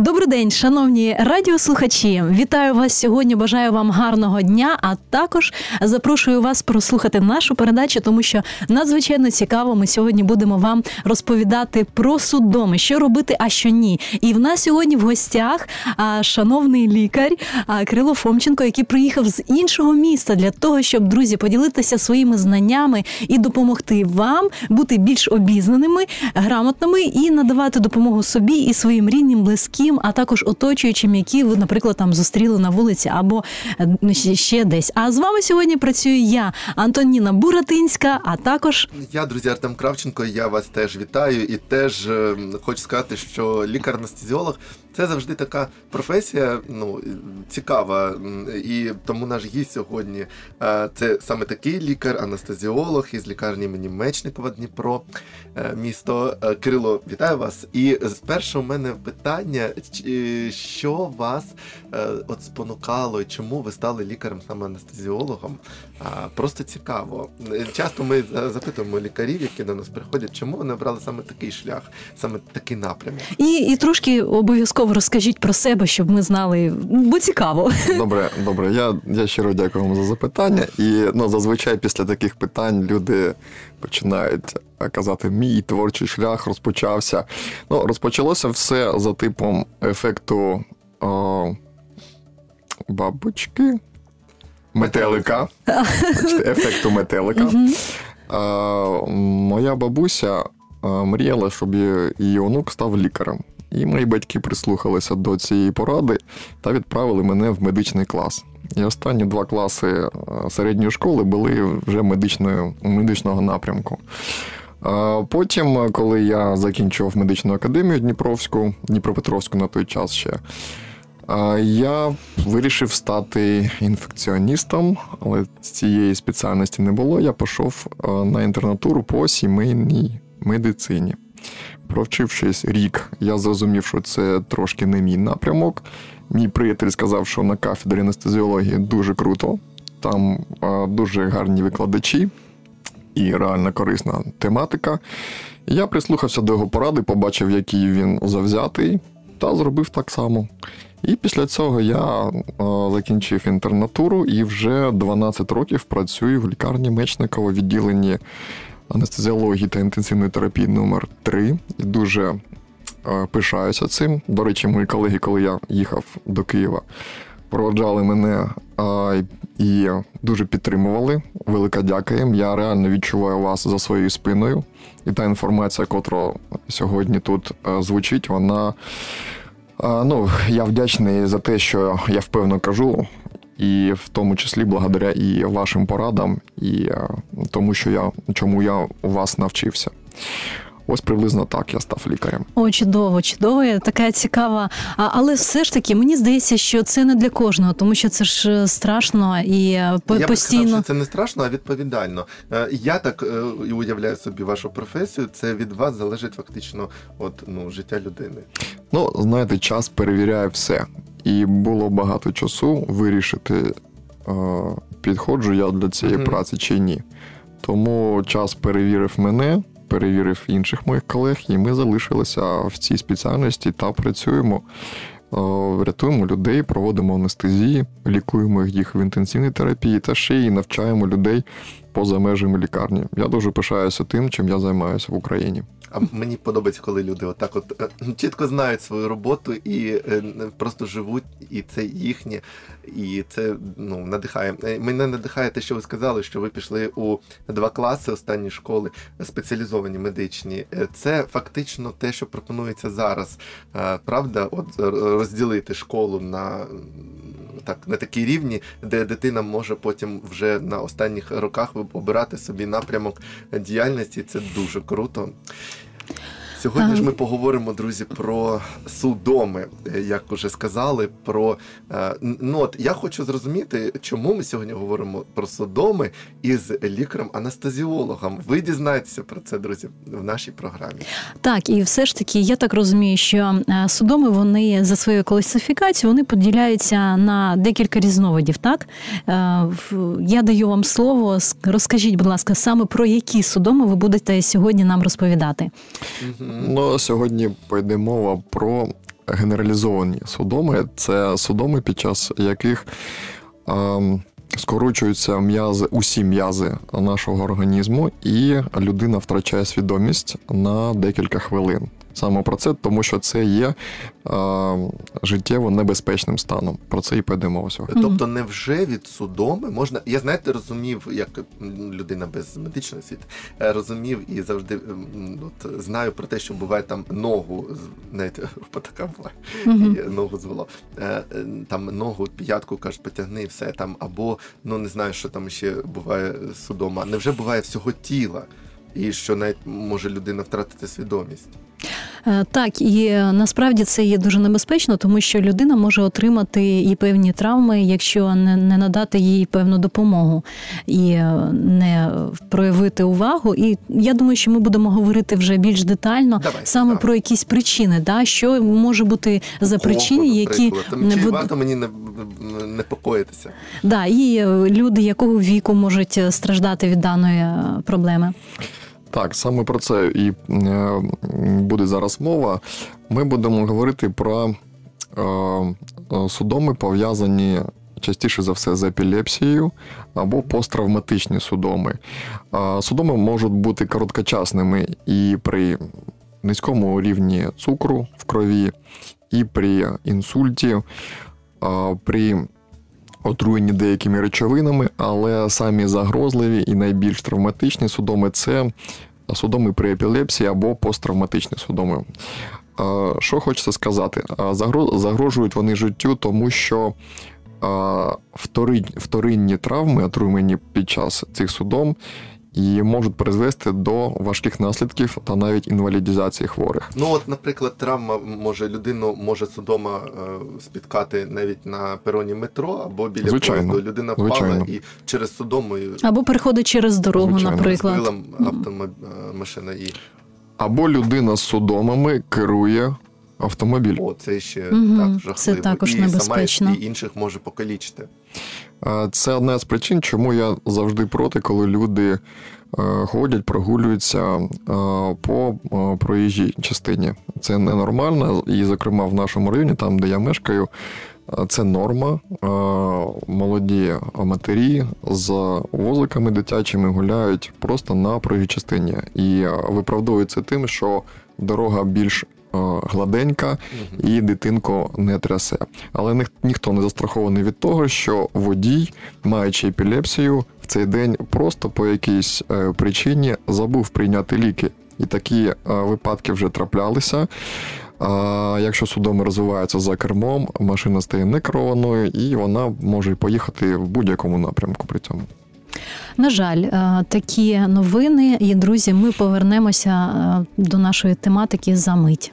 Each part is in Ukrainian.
Добрий день, шановні радіослухачі. Вітаю вас сьогодні. Бажаю вам гарного дня. А також запрошую вас прослухати нашу передачу, тому що надзвичайно цікаво. Ми сьогодні будемо вам розповідати про судоми, що робити, а що ні. І в нас сьогодні в гостях шановний лікар Крило Фомченко, який приїхав з іншого міста для того, щоб друзі поділитися своїми знаннями і допомогти вам бути більш обізнаними, грамотними і надавати допомогу собі і своїм рідним, близьким, а також оточуючим, які ви, наприклад, там зустріли на вулиці або е, ще- десь. А з вами сьогодні працюю я, Антоніна Буратинська, а також Я, друзі, Артем Кравченко, я вас теж вітаю і теж е, хочу сказати, що лікар-анестезіолог це завжди така професія, ну цікава. І тому наш гість сьогодні е, це саме такий лікар-анестезіолог із лікарні імені Мечникова Дніпро, місто Кирило. Вітаю вас. І спершу у мене питання: що вас е, от спонукало, чому ви стали лікарем саме анестезіологом? Просто цікаво. Е, Часто ми запитуємо лікарів, які до нас приходять, чому вони обрали саме такий шлях, саме такий напрямок. і, і трошки обов'язково розкажіть про себе, щоб ми знали, бо цікаво. Добре, добре. Я, я щиро дякую вам за запитання. І ну, зазвичай після таких питань люди починають е, казати, мій творчий шлях розпочався. Ну, розпочалося все за типом ефекту о, бабочки. Метелика. Ефекту метелика. А, моя бабуся мріяла, щоб її онук став лікарем. І мої батьки прислухалися до цієї поради та відправили мене в медичний клас. І останні два класи середньої школи були вже медичною, медичного напрямку. Потім, коли я закінчував медичну академію Дніпровську, Дніпропетровську на той час ще, я вирішив стати інфекціоністом, але цієї спеціальності не було. Я пішов на інтернатуру по сімейній медицині. Провчившись рік, я зрозумів, що це трошки не мій напрямок. Мій приятель сказав, що на кафедрі анестезіології дуже круто, там а, дуже гарні викладачі і реально корисна тематика. Я прислухався до його поради, побачив, який він завзятий, та зробив так само. І після цього я е, закінчив інтернатуру і вже 12 років працюю в лікарні Мечникова відділенні анестезіології та інтенсивної терапії номер 3 І дуже е, пишаюся цим. До речі, мої колеги, коли я їхав до Києва, проводжали мене е, і дуже підтримували. Велика дяка їм. Я реально відчуваю вас за своєю спиною. І та інформація, котра сьогодні тут е, звучить, вона. е, Ну, я вдячний за те, що я впевнено кажу, і в тому числі благодаря і вашим порадам, і е, тому, що я чому я у вас навчився. Ось приблизно так я став лікарем. О, чудово, чудово, така цікава. А, але все ж таки мені здається, що це не для кожного, тому що це ж е, страшно і е, по- Я би постійно. сказав, що це не страшно, а відповідально. Я так і уявляю собі вашу професію. Це від вас залежить фактично от, ну, життя людини. Ну, знаєте, час перевіряє все. І було багато часу вирішити, е, підходжу я для цієї Мгм. праці чи ні. Тому час перевірив мене, перевірив інших моїх колег, і ми залишилися в цій спеціальності та працюємо. Е, Рятуємо людей, проводимо анестезії, лікуємо їх в інтенсивній терапії та ще й навчаємо людей поза межами лікарні. Я дуже пишаюся тим, чим я займаюся в Україні. А мені подобається, коли люди отак от е, чітко знають свою роботу і е, просто живуть, і це їхнє, і це ну надихає. Е, Мене надихає те, що ви сказали, що ви пішли у два класи останні школи спеціалізовані медичні. Це фактично те, що пропонується зараз. Правда, от розділити школу на так на такій рівні, де дитина може потім вже на останніх роках обирати собі напрямок діяльності. Це дуже круто. Сьогодні ж ми поговоримо, друзі, про судоми, е, як уже сказали. Про е, ну от я хочу зрозуміти, чому ми сьогодні говоримо про судоми із лікарем-анестезіологом. Ви дізнаєтеся про це, друзі, в нашій програмі. Так, і все ж таки, я так розумію, що е, судоми вони за своєю класифікацією вони поділяються на декілька різновидів. Так я даю вам слово. Розкажіть, будь ласка, саме про які судоми ви будете сьогодні нам розповідати. Ну, сьогодні пойде мова про генералізовані судоми. Це судоми, під час яких ем, скорочуються м'язи, усі м'язи нашого організму, і людина втрачає свідомість на декілька хвилин. Саме про це, тому що це є е, життєво небезпечним станом. Про це і пойде мова сьогодні. Тобто, невже від судоми можна. Я знаєте, розумів, як людина без медичної освіти, е, розумів і завжди от, знаю про те, що буває там ногу, з- навіть така була, і ногу звело. Е, е, Там ногу, п'ятку кажуть, потягни, все там, або ну не знаю, що там ще буває судома. Невже буває всього тіла? І що навіть може людина втратити свідомість. Е, Так, і е, насправді це є дуже небезпечно, тому що людина може отримати і певні травми, якщо не, не надати їй певну допомогу і е, не проявити увагу. І я думаю, що ми будемо говорити вже більш детально Давай, саме так. про якісь причини, да, що може бути за причини, які? Там, буд- варто мені не непокоїтися? да, і люди якого віку можуть страждати від даної проблеми. Так, саме про це і е, буде зараз мова. Ми будемо говорити про е, судоми, пов'язані частіше за все з епілепсією або посттравматичні судоми. Е, судоми можуть бути короткочасними і при низькому рівні цукру в крові, і при інсульті, при отруєнні деякими речовинами, але самі загрозливі і найбільш травматичні судоми це судоми при епілепсії або посттравматичні судоми. Що хочеться сказати? Загрожують вони життю, тому що вторинні травми, отруєні під час цих судом, і можуть призвести до важких наслідків та навіть інвалідізації хворих. Ну, от, наприклад, травма може людину може судома е, спіткати навіть на пероні метро або біля Звичайно. поїзду. Людина впала Звичайно. і через судому і Або переходить через дорогу, Звичайно. наприклад. збила автомашина і Або людина з судомами керує автомобілем. о, це ще Мгм, так це також і небезпечно. сама і інших може покалічити. Це одна з причин, чому я завжди проти, коли люди е, ходять, прогулюються е, по е, проїжджій частині. Це ненормально, і, зокрема, в нашому районі, там, де я мешкаю, це норма. Молоді матері з возиками дитячими гуляють просто на проїжджій частині. І виправдовується тим, що дорога більш гладенька, і дитинку не трясе. Але ніх- ніхто не застрахований від того, що водій, маючи епілепсію, в цей день просто по якійсь е, причині забув прийняти ліки. І такі е, випадки вже траплялися. А якщо судоми розвиваються за кермом, машина стає некерованою і вона може поїхати в будь-якому напрямку при цьому. На жаль, е, такі новини. І друзі, ми повернемося е, до нашої тематики за мить.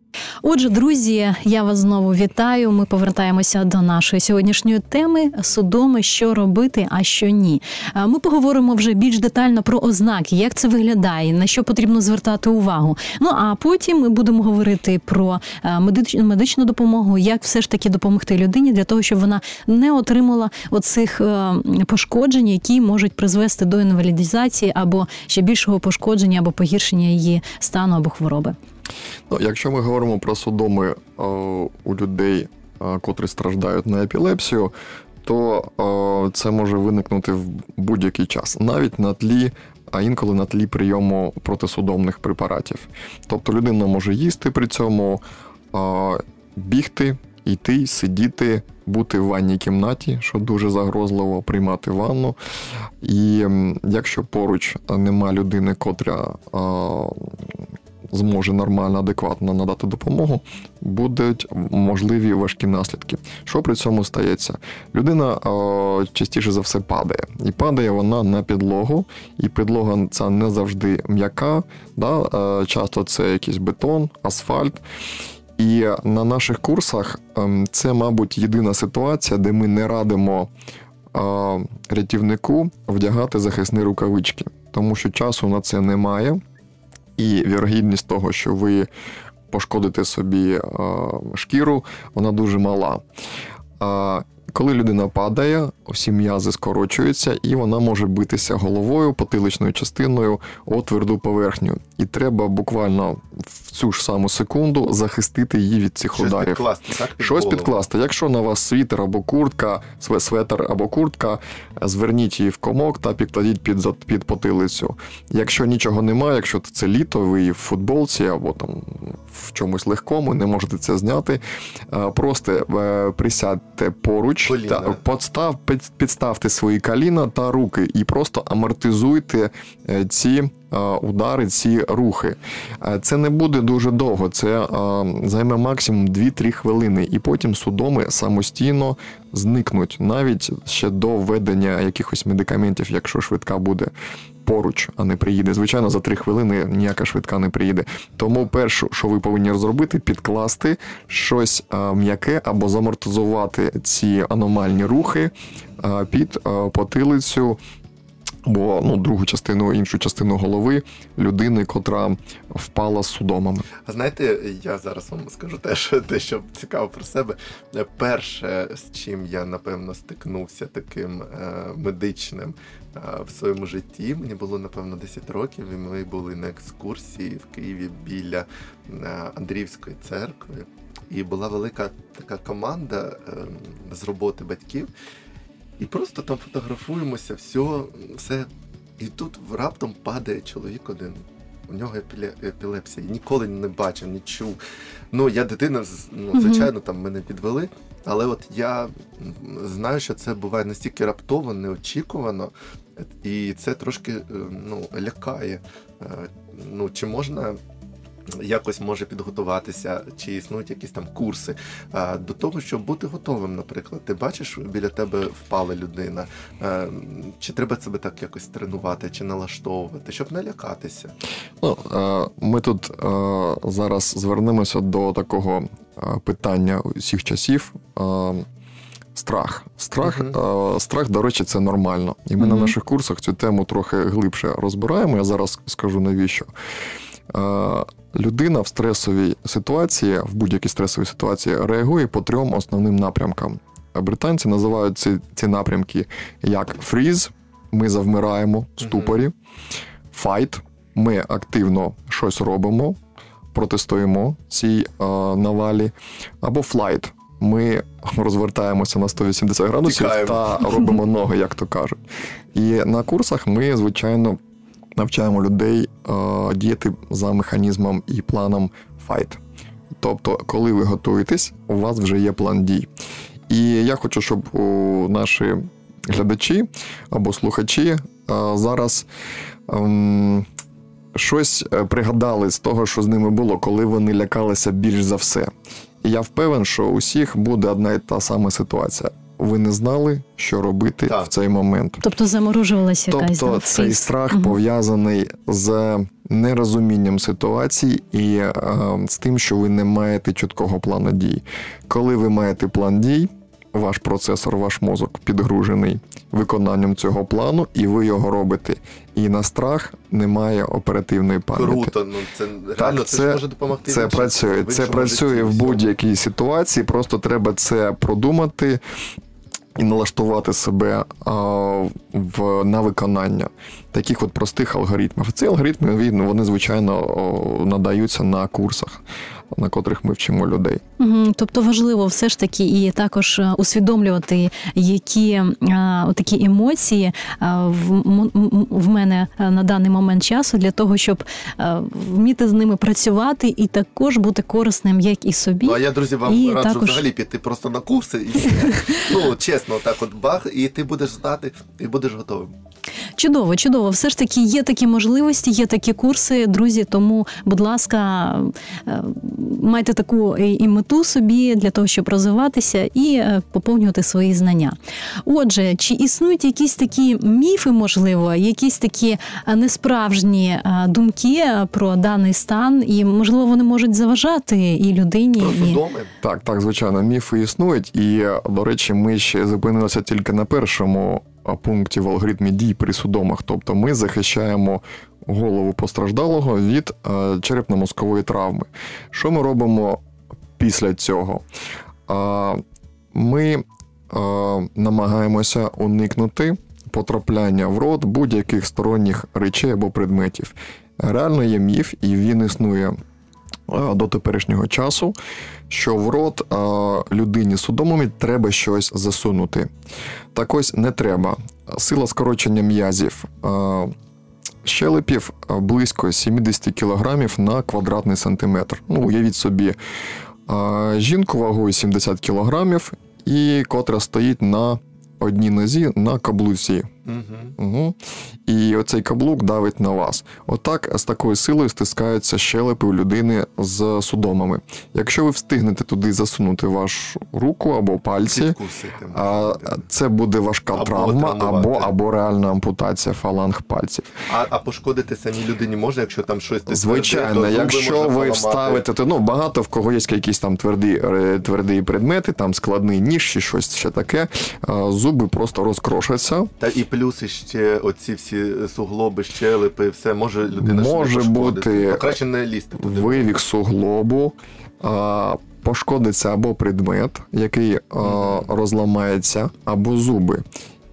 Отже, друзі, я вас знову вітаю. Ми повертаємося до нашої сьогоднішньої теми судоми, що робити, а що ні. Ми поговоримо вже більш детально про ознаки, як це виглядає, на що потрібно звертати увагу. Ну а потім ми будемо говорити про е, медич- медичну допомогу, як все ж таки допомогти людині для того, щоб вона не отримала оцих е, пошкоджень, які можуть призвести до інвалідизації або ще більшого пошкодження або погіршення її стану або хвороби. Ну, якщо ми говоримо про судоми е, у людей, е, котрі страждають на епілепсію, то е, це може виникнути в будь-який час, навіть на тлі, а інколи на тлі прийому протисудомних препаратів. Тобто людина може їсти при цьому, е, бігти, йти, сидіти, бути в ванній кімнаті, що дуже загрозливо, приймати ванну. І якщо поруч нема людини, котра е, зможе нормально, адекватно надати допомогу, будуть можливі важкі наслідки. Що при цьому стається? Людина е, частіше за все падає. І падає вона на підлогу, і підлога ця не завжди м'яка. Да? Е, часто це якийсь бетон, асфальт. І на наших курсах ем, це, мабуть, єдина ситуація, де ми не радимо е, рятівнику вдягати захисні рукавички, тому що часу на це немає, і вірогідність того, що ви пошкодите собі е, шкіру, вона дуже мала. Коли людина падає, всі м'язи скорочуються, і вона може битися головою, потиличною частиною о тверду поверхню. І треба буквально в цю ж саму секунду захистити її від цих Щось ударів. підкласти, так? під Щось голову? підкласти. Якщо на вас світер або куртка, све- светр або куртка, зверніть її в комок та підкладіть під, під потилицю. Якщо нічого немає, якщо це літо, ви в футболці або там в чомусь легкому, не можете це зняти, е, просто е, присядьте поруч, Коліна. та, подстав, під- підставте свої коліна та руки і просто амортизуйте е, ці удари, ці рухи. Це не буде дуже довго, це займе максимум 2-3 хвилини, і потім судоми самостійно зникнуть, навіть ще до введення якихось медикаментів, якщо швидка буде. Поруч, а не приїде. Звичайно, за три хвилини ніяка швидка не приїде. Тому перше, що ви повинні зробити, підкласти щось е, м'яке або замортизувати ці аномальні рухи е, під е, потилицю або ну, другу частину, іншу частину голови людини, котра впала з судомами. А знаєте, я зараз вам скажу теж те, що цікаво про себе. Перше, з чим я напевно стикнувся таким е, медичним е, в своєму житті, мені було напевно 10 років, і ми були на екскурсії в Києві біля е, Андріївської церкви. І була велика така команда е, з роботи батьків. І просто там фотографуємося, все, все. І тут раптом падає чоловік один. У нього епіле- епілепсія. Ніколи не бачив, не чув. Ну, я дитина, ну, звичайно, там мене підвели. Але от я знаю, що це буває настільки раптово, неочікувано, і це трошки е, ну, лякає. Е, Ну, чи можна якось може підготуватися, чи існують якісь там курси до того, щоб бути готовим, наприклад. Ти бачиш, біля тебе впала людина. Чи треба себе так якось тренувати, чи налаштовувати, щоб не лякатися? Ну, ми тут зараз звернемося до такого питання усіх часів. Страх. Страх, е, страх, до речі, це нормально. І ми на наших курсах цю тему трохи глибше розбираємо. Я зараз скажу навіщо. Людина в стресовій ситуації, в будь-якій стресовій ситуації, реагує по трьом основним напрямкам. Британці називають ці, ці напрямки як freeze, ми завмираємо в ступорі, fight, ми активно щось робимо, протистоїмо цій е, навалі, або flight. Ми розвертаємося на 180 градусів Тікаємо. та робимо ноги, як то кажуть. І на курсах ми, звичайно, навчаємо людей е, діяти за механізмом і планом fight. Тобто, коли ви готуєтесь, у вас вже є план дій. І я хочу, щоб у наші глядачі або слухачі е, зараз ем, щось е, пригадали з того, що з ними було, коли вони лякалися більш за все. І я впевнен, що у всіх буде одна і та сама ситуація. Ви не знали, що робити Так. в цей момент. Тобто заморожувалася якась Тобто цей страх Мгм. пов'язаний з нерозумінням ситуації і е, з тим, що ви не маєте чіткого плану дій. Коли ви маєте план дій, ваш процесор, ваш мозок підгружений виконанням цього плану, і ви його робите. І на страх немає оперативної пам'яті. Круто, ну це реально це, ж це- може допомогти. Це працює. Це працює в будь-якій ситуації. Просто треба це продумати і налаштувати себе а, в, на виконання таких от простих алгоритмів. Ці алгоритми вони, звичайно, надаються на курсах. На котрих ми вчимо людей. Мгм. Тобто важливо все ж таки і також е, усвідомлювати, які е, такі емоції е, в, в мене на даний момент часу для того, щоб е, вміти з ними працювати і також бути корисним як і собі. Ну а я, друзі, вам І раджу також- взагалі піти просто на курси і ну чесно, так от бах, і ти будеш знати, і будеш готовим. Чудово, чудово. Все ж таки є такі можливості, є такі курси, друзі. Тому, будь ласка, майте таку і мету собі для того, щоб розвиватися і е, поповнювати свої знання. Отже, чи існують якісь такі міфи, можливо, якісь такі е, несправжні е, думки про даний стан, і можливо вони можуть заважати і людині, Про і. Так, так, звичайно, міфи існують, і до речі, ми ще зупинилися тільки на першому пункті в алгоритмі дій при судомах. Тобто ми захищаємо голову постраждалого від е, черепно-мозкової травми. Що ми робимо після цього? А, Ми е, намагаємося уникнути потрапляння в рот будь-яких сторонніх речей або предметів. Реально є міф, і він існує е, до теперішнього часу, що в рот е, людині з треба щось засунути. Так ось не треба. Сила скорочення м'язів е, щелепів е, близько 70 кг на квадратний сантиметр. Ну, уявіть собі, е, жінку вагою 70 кг і котра стоїть на одній нозі на каблуці. Угу. Угу. І оцей каблук давить на вас. Отак з такою силою стискаються щелепи у людини з судомами. Якщо ви встигнете туди засунути вашу руку або пальці, а, це буде важка Або травма, або, або реальна ампутація фаланг пальців. А, а пошкодити самій людині можна, якщо там щось Звичайно, то якщо ви поламати. вставите, то ну багато в кого є якісь там тверді, тверді предмети, там складний ніж чи щось ще таке, зуби просто розкрошаться. Та і плюси ще оці всі суглоби, щелепи, все може людина Може бути Ну, краще не лізти туди. вивік суглобу, а, пошкодиться або предмет, який а, розламається, або зуби.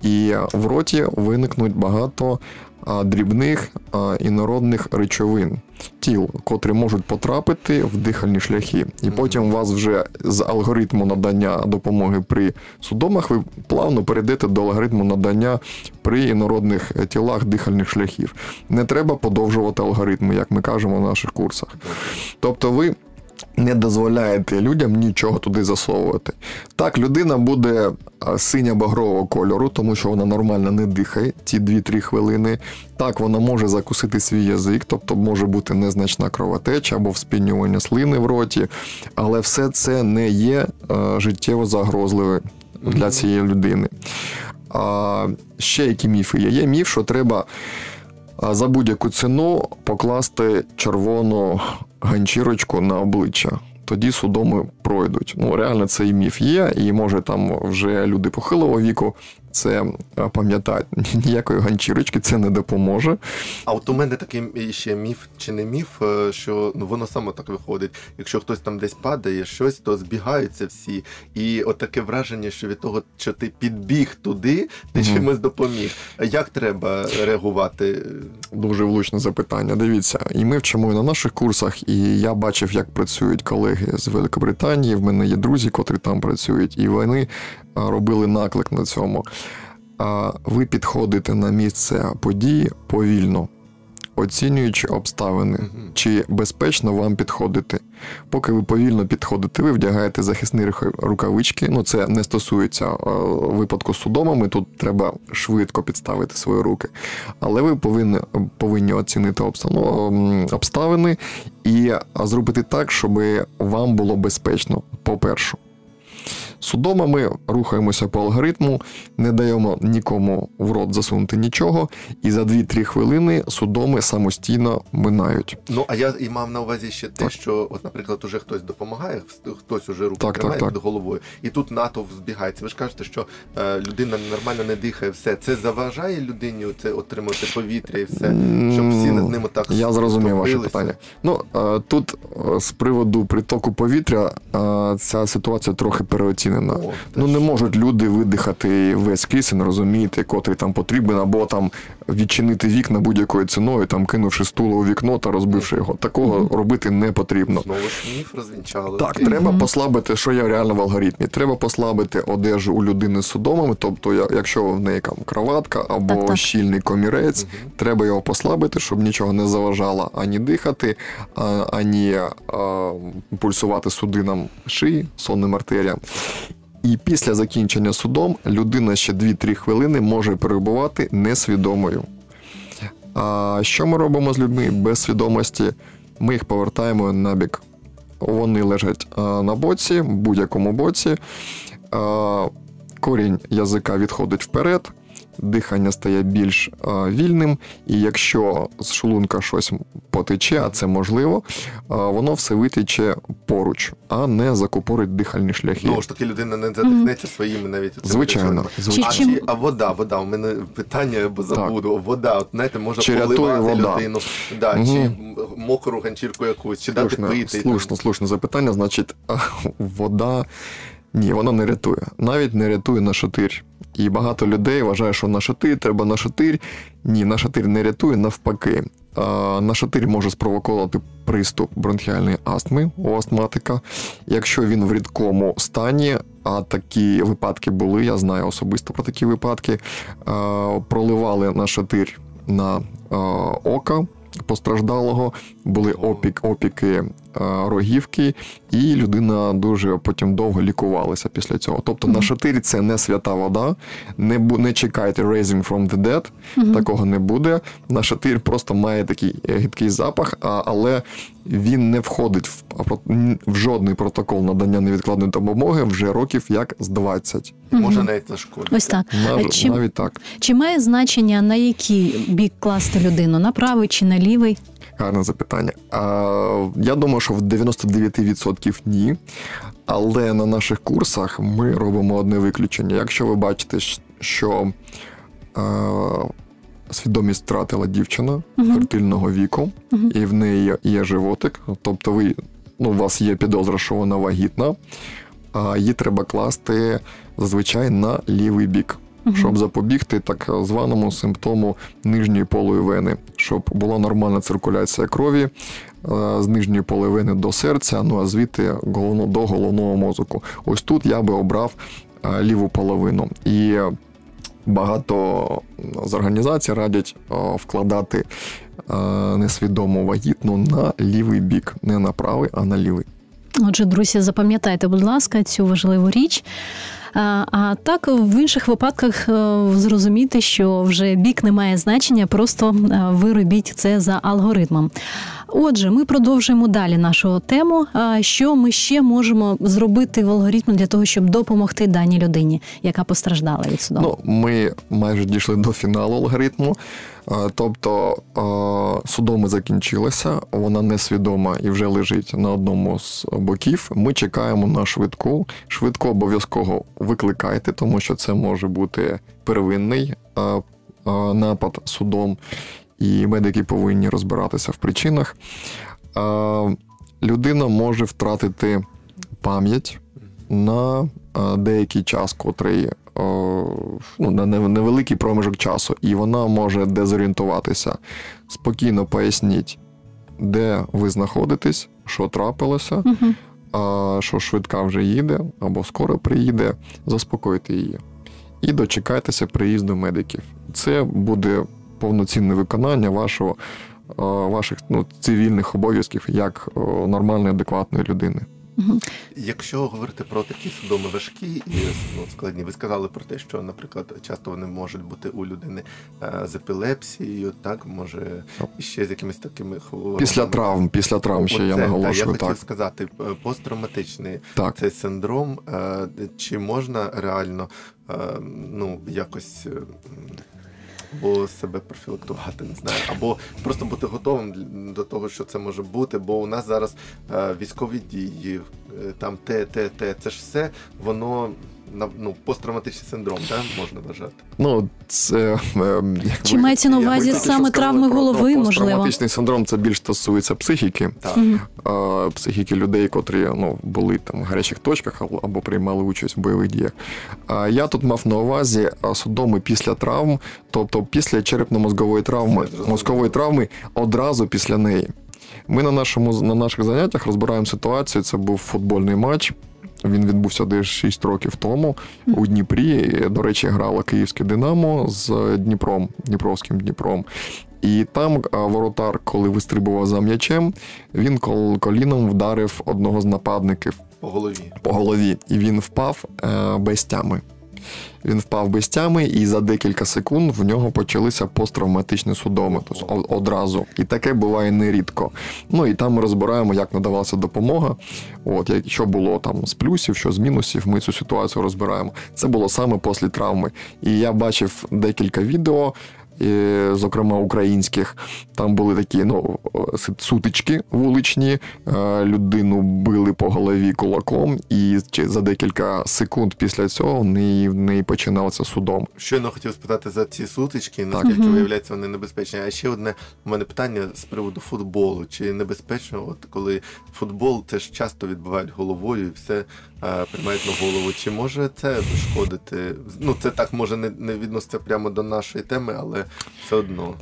І в роті виникнуть багато дрібних інородних речовин, тіл, котрі можуть потрапити в дихальні шляхи. І потім у вас вже з алгоритму надання допомоги при судомах ви плавно перейдете до алгоритму надання при інородних е, тілах дихальних шляхів. Не треба подовжувати алгоритми, як ми кажемо в наших курсах. Тобто ви не дозволяєте людям нічого туди засовувати. Так, людина буде а, синя-багрового кольору, тому що вона нормально не дихає ці 2-3 хвилини. Так, вона може закусити свій язик, тобто може бути незначна кровотеча або вспінювання слини в роті, але все це не є е, життєво загрозливе для цієї людини. А, ще які міфи є? Є міф, що треба за будь-яку ціну покласти червону ганчірочку на обличчя. Тоді судоми пройдуть. Ну, реально цей міф є, і може там вже люди похилого віку це а, пам'ятають. Ніякої ганчірочки це не допоможе. А от у мене такий ще міф чи не міф, е, що ну воно само так виходить. Якщо хтось там десь падає, щось, то збігаються всі. І от таке враження, що від того, що ти підбіг туди, ти Мгм. чимось допоміг. Як треба реагувати? Дуже влучне запитання. Дивіться, і ми вчимо і на наших курсах, і я бачив, як працюють колеги з Великобританії. В мене є друзі, котрі там працюють, і вони робили наклик на цьому. А, Ви підходите на місце події повільно, оцінюючи обставини, чи безпечно вам підходити. Поки ви повільно підходите, ви вдягаєте захисні рукавички. Ну, це не стосується випадку з судомами. Тут треба швидко підставити свої руки. Але ви повинні, повинні оцінити обставини і зробити так, щоб вам було безпечно. По-перше. Судома ми рухаємося по алгоритму, не даємо нікому в рот засунути нічого, і за 2-3 хвилини судоми самостійно минають. Ну а я і мав на увазі ще те, Так. що, от, наприклад, уже хтось допомагає, хтось уже руку Так, тримає так. під головою, і тут натовп збігається. Ви ж кажете, що е, людина нормально не дихає, все це заважає людині це отримати повітря і все, щоб всі над ним так Я зрозумів ваше питання. Ну е, тут е, з приводу притоку повітря е, ця ситуація трохи переоцінена. Знецінена. О, Ну не можуть люди видихати весь кисень, розумієте, котрий там потрібен, або там відчинити вікна будь-якою ціною, там кинувши стуло у вікно та розбивши його. Такого робити не потрібно. Знову ж міф розвінчали. Так, треба послабити, що є реально в алгоритмі. Треба послабити одежу у людини з судомами, тобто, якщо в неї там кроватка або Так, так. щільний комірець, треба його послабити, щоб нічого не заважало ані дихати, ані а, пульсувати судинам шиї, сонним артеріям. І після закінчення судом людина ще 2-3 хвилини може перебувати несвідомою. А що ми робимо з людьми без свідомості? Ми їх повертаємо на бік. Вони лежать на боці, будь-якому боці. Корінь язика відходить вперед, дихання стає більш а, вільним, і якщо з шлунка щось потече, а це можливо, а, воно все витече поруч, а не закупорить дихальні шляхи. Знову ж таки, людина не задихнеться своїми навіть Звичайно, звичайно. А, Чи- а вода, вода. У мене питання, бо забуду. Вода, от знаєте, може Чи поливати вода? людину, да, Мгм. чи мокру ганчірку якусь, чи дати пити. слушно, слушне запитання. Значить, вода ні, вона не рятує. Навіть не рятує на шатир. І багато людей вважає, що на шатир треба на шатир. Ні, на шатир не рятує, навпаки. На шатир може спровокувати приступ бронхіальної астми у астматика. Якщо він в рідкому стані, а такі випадки були, я знаю особисто про такі випадки, проливали на шатир на а, око постраждалого, були опік, опіки рогівки, і людина дуже потім довго лікувалася після цього. Тобто на шатирі це не свята вода, не, бу- не чекайте raising from the dead, такого не буде. На шатир просто має такий е, гидкий запах, а, але він не входить в, в жодний протокол надання невідкладної допомоги вже років як з 20. Може навіть зашкодити. Ось так. Нав- Чи, Навіть так. чи має значення на який бік класти людину? На правий чи на лівий? Гарне запитання. А, я думаю, що в 99% ні. Але на наших курсах ми робимо одне виключення. Якщо ви бачите, що а, свідомість втратила дівчина Мгм. фертильного віку, Мгм. і в неї є, є животик, тобто ви, ну, у вас є підозра, що вона вагітна, а її треба класти зазвичай на лівий бік щоб запобігти так званому симптому нижньої полої вени, щоб була нормальна циркуляція крові е, з нижньої полої вени до серця, ну а звідти до головного мозку. Ось тут я би обрав е, ліву половину. І багато з організацій радять е, вкладати несвідомо несвідому вагітну на лівий бік, не на правий, а на лівий. Отже, друзі, запам'ятайте, будь ласка, цю важливу річ. А, так в інших випадках е, зрозуміти, що вже бік не має значення, просто е, ви робіть це за алгоритмом. Отже, ми продовжуємо далі нашу тему. Що ми ще можемо зробити в алгоритмі для того, щоб допомогти даній людині, яка постраждала від судому? Ну, ми майже дійшли до фіналу алгоритму. Е, Тобто е, судоми закінчилися, вона несвідома і вже лежить на одному з боків. Ми чекаємо на швидку. Швидко обов'язково викликайте, тому що це може бути первинний е, напад судом, і медики повинні розбиратися в причинах. Людина може втратити пам'ять на деякий час, котрий ну, на невеликий проміжок часу, і вона може дезорієнтуватися. Спокійно поясніть, де ви знаходитесь, що трапилося, Мгм. а що швидка вже їде або скоро приїде, заспокойте її. І дочекайтеся приїзду медиків. Це буде повноцінне виконання вашого, е, ваших ну, цивільних обов'язків як е, нормальної, адекватної людини. Якщо говорити про такі судоми важкі і ну, складні, ви сказали про те, що, наприклад, часто вони можуть бути у людини е, з епілепсією, так може і ще з якимись такими хворобами. Після травм, після травм ще я Оце, та, наголошую. Я хотів сказати, е, посттравматичний Так. цей синдром, е, чи можна реально ну, якось. Або себе профілактувати, не знаю, або просто бути готовим до того, що це може бути. Бо у нас зараз е, військові дії, е, там те, те, те, це ж все, воно ну, посттравматичний синдром, да, можна вважати. Ну, це е, як Чи ви- мається на увазі саме травми голови, про можливо? Посттравматичний синдром це більш стосується психіки. Так. Е, психіки людей, котрі ну, були там в гарячих точках або- або приймали участь в бойових діях. Я тут мав на увазі судоми після травм, тобто після черепно-мозгової травми, мозкової травми одразу після неї. Ми на нашому на наших заняттях розбираємо ситуацію. Це був футбольний матч. Він відбувся десь 6 років тому у Дніпрі. До речі, грала Київське Динамо з Дніпром, Дніпровським Дніпром. І там воротар, коли вистрибував за м'ячем, він кол- коліном вдарив одного з нападників По голові. по голові, і він впав е, без тями. Він впав без тями, і за декілька секунд в нього почалися посттравматичні судоми, тобто одразу. І таке буває нерідко. Ну і там ми розбираємо, як надавалася допомога. От, що було там з плюсів, що з мінусів, ми цю ситуацію розбираємо. Це було саме після травми. І я бачив декілька відео. Е, Зокрема, українських там були такі ну сутички вуличні. е, Людину били по голові кулаком, і чи- за декілька секунд після цього в неї, в неї починалося судом. Щойно хотів спитати за ці сутички, наскільки Мгм. виявляється вони небезпечні. А ще одне у мене питання з приводу футболу. Чи небезпечно, от коли футбол теж часто відбувають головою і все е, приймають на голову? Чи може це шкодити? Ну, це так може не, не відноситься прямо до нашої теми, але все одно.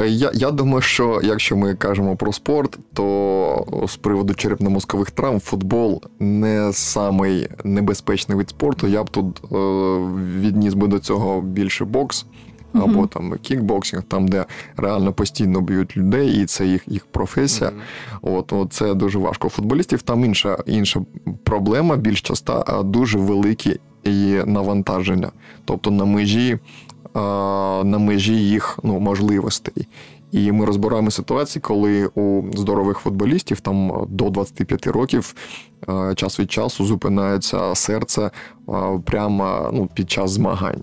Е, Я, я думаю, що якщо ми кажемо про спорт, то з приводу черепно-мозкових травм футбол не самий небезпечний вид спорту. Я б тут е, відніс би до цього більше бокс. Або Мгм. там кікбоксинг, там, де реально постійно б'ють людей, і це їх, їх професія. Мгм. От, от це дуже важко. У футболістів там інша, інша проблема, більш часта, а дуже великі і навантаження. Тобто на межі, на межі їх ну, можливостей. І ми розбираємо ситуації, коли у здорових футболістів там до 25 років час від часу зупинається серце прямо ну, під час змагань.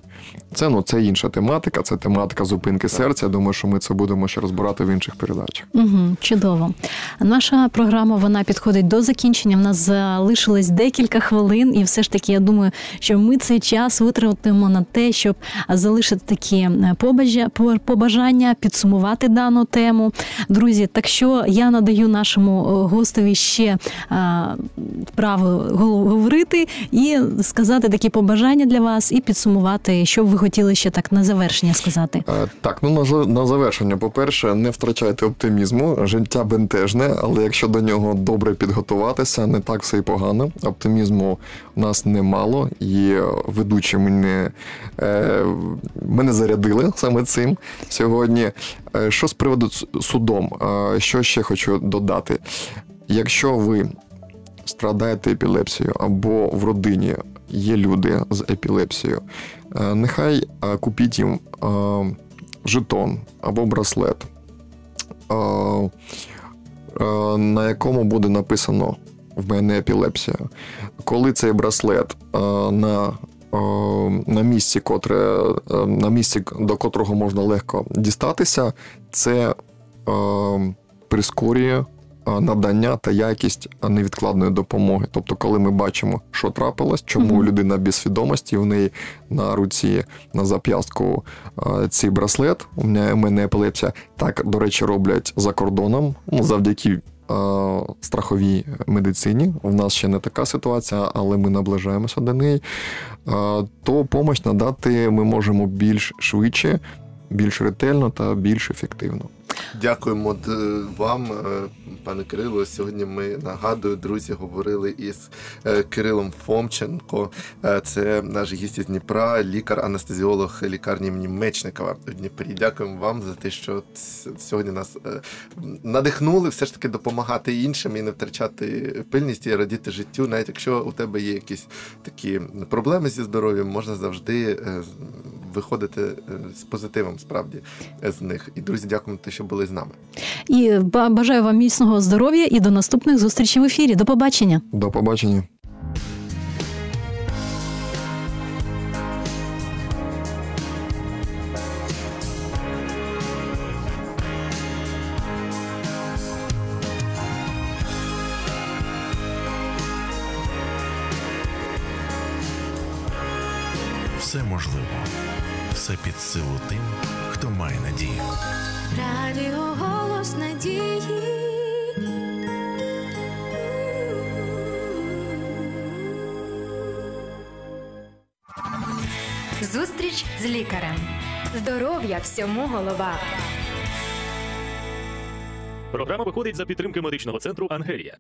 Це, ну, це інша тематика, це тематика зупинки серця. Я думаю, що ми це будемо ще розбирати в інших передачах. Угу, чудово. Наша програма вона підходить до закінчення. В нас залишилось декілька хвилин, і все ж таки, я думаю, що ми цей час витратимо на те, щоб залишити такі е, побажа- по- побажання, підсумувати дану тему. Друзі, так що я надаю нашому е, гостеві ще право говорити і сказати такі побажання для вас, і підсумувати, що б ви хотіли ще так на завершення сказати. Е, Так, ну на, завершення, по-перше, не втрачайте оптимізму. Життя бентежне, але якщо до нього добре підготуватися, не так все і погано. Оптимізму у нас немало, і ведучі мене, мене зарядили саме цим сьогодні. Е, Що з приводу судом? Е, Що ще хочу додати? Якщо ви страдаєте епілепсією або в родині є люди з епілепсією, е, нехай е, купіть їм е, жетон або браслет, на якому буде написано в мене епілепсія. Коли цей браслет на на місці, котре, на місці, до котрого можна легко дістатися, це прискорює надання та якість невідкладної допомоги. Тобто, коли ми бачимо, що трапилось, чому людина без свідомості, в неї на руці, на зап'ястку е, цей браслет, у мене, у мене епілепсія. Так, до речі, роблять за кордоном, ну, завдяки е, страховій медицині. У нас ще не така ситуація, але ми наближаємося до неї. Е, то допомогу надати ми можемо більш швидше, більш ретельно та більш ефективно. Дякуємо вам, е, пане Кирило. Сьогодні ми нагадую, друзі, говорили із е, Кирилом Фомченко. Е, Це наш гість із Дніпра, лікар-анестезіолог лікарні імені Мечникова в Дніпрі. Дякуємо вам за те, що сьогодні нас надихнули все ж таки допомагати іншим і не втрачати пильність і радіти життю. Навіть якщо у тебе є якісь такі проблеми зі здоров'ям, можна завжди виходити е, з позитивом справді е, з них. І друзі, дякуємо, те, що були з нами. І бажаю вам міцного здоров'я і до наступних зустрічей в ефірі. До побачення. До побачення. Всьому голова. Програма виходить за підтримки медичного центру Ангелія.